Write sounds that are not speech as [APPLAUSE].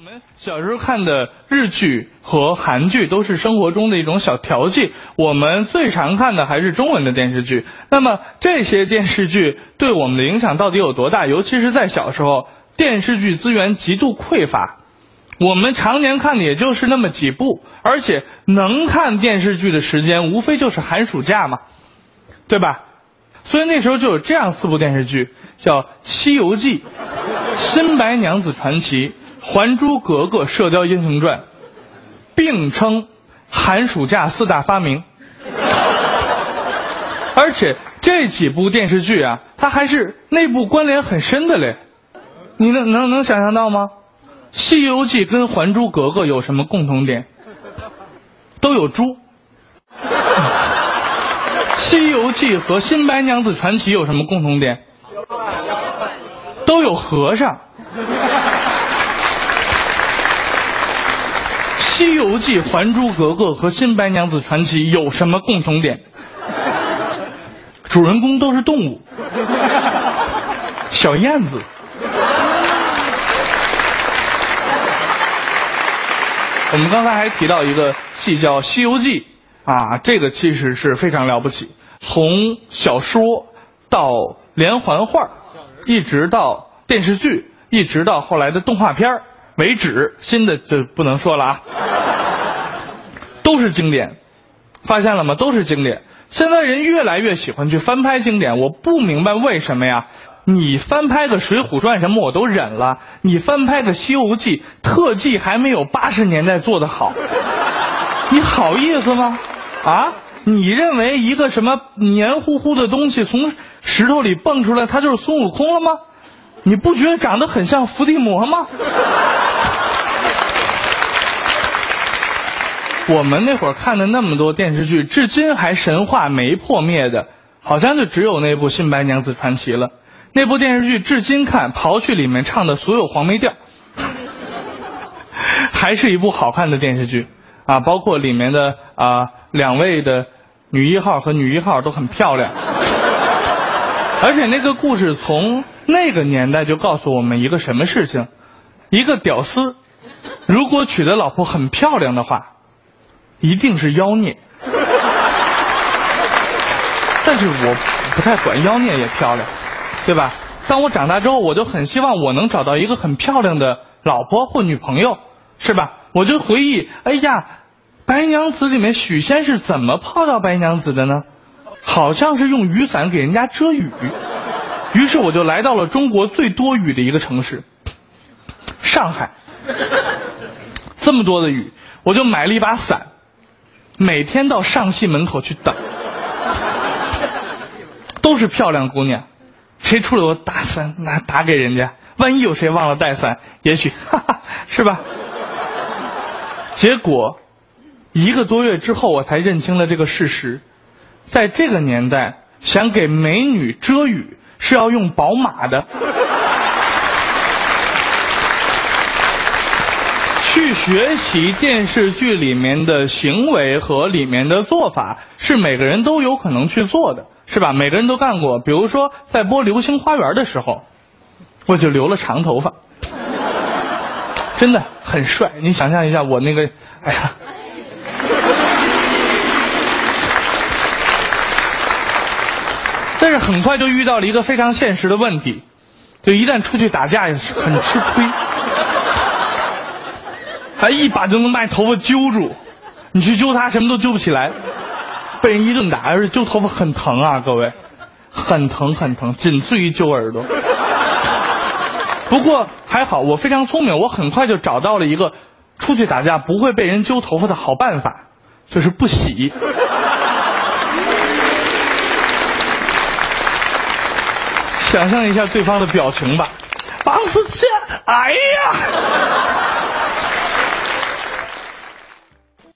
我们小时候看的日剧和韩剧都是生活中的一种小调剂，我们最常看的还是中文的电视剧。那么这些电视剧对我们的影响到底有多大？尤其是在小时候，电视剧资源极度匮乏，我们常年看的也就是那么几部，而且能看电视剧的时间无非就是寒暑假嘛，对吧？所以那时候就有这样四部电视剧，叫《西游记》《新白娘子传奇》。《还珠格格》《射雕英雄传》并称寒暑假四大发明，而且这几部电视剧啊，它还是内部关联很深的嘞。你能能能想象到吗？《西游记》跟《还珠格格》有什么共同点？都有猪。《西游记》和《新白娘子传奇》有什么共同点？都有和尚。《西游记》《还珠格格》和《新白娘子传奇》有什么共同点？主人公都是动物，小燕子。我们刚才还提到一个戏叫《西游记》，啊，这个其实是非常了不起，从小说到连环画，一直到电视剧，一直到后来的动画片儿为止，新的就不能说了啊。都是经典，发现了吗？都是经典。现在人越来越喜欢去翻拍经典，我不明白为什么呀？你翻拍个《水浒传》什么我都忍了，你翻拍个《西游记》，特技还没有八十年代做的好，你好意思吗？啊？你认为一个什么黏糊糊的东西从石头里蹦出来，它就是孙悟空了吗？你不觉得长得很像伏地魔吗？我们那会儿看的那么多电视剧，至今还神话没破灭的，好像就只有那部《新白娘子传奇》了。那部电视剧至今看，刨去里面唱的所有黄梅调，[LAUGHS] 还是一部好看的电视剧啊！包括里面的啊两位的女一号和女一号都很漂亮，[LAUGHS] 而且那个故事从那个年代就告诉我们一个什么事情：一个屌丝如果娶的老婆很漂亮的话。一定是妖孽，但是我不太管妖孽也漂亮，对吧？当我长大之后，我就很希望我能找到一个很漂亮的老婆或女朋友，是吧？我就回忆，哎呀，白娘子里面许仙是怎么泡到白娘子的呢？好像是用雨伞给人家遮雨。于是我就来到了中国最多雨的一个城市——上海，这么多的雨，我就买了一把伞。每天到上戏门口去等，都是漂亮姑娘，谁出来我打伞拿打给人家，万一有谁忘了带伞，也许 [LAUGHS] 哈哈是吧？结果一个多月之后，我才认清了这个事实，在这个年代，想给美女遮雨是要用宝马的。去学习电视剧里面的行为和里面的做法，是每个人都有可能去做的，是吧？每个人都干过。比如说，在播《流星花园》的时候，我就留了长头发，真的很帅。你想象一下，我那个，哎呀，但是很快就遇到了一个非常现实的问题，就一旦出去打架，很吃亏。他一把就能把头发揪住，你去揪他什么都揪不起来，被人一顿打，而且揪头发很疼啊，各位，很疼很疼，仅次于揪耳朵。不过还好，我非常聪明，我很快就找到了一个出去打架不会被人揪头发的好办法，就是不洗。想象一下对方的表情吧，王思倩，哎呀！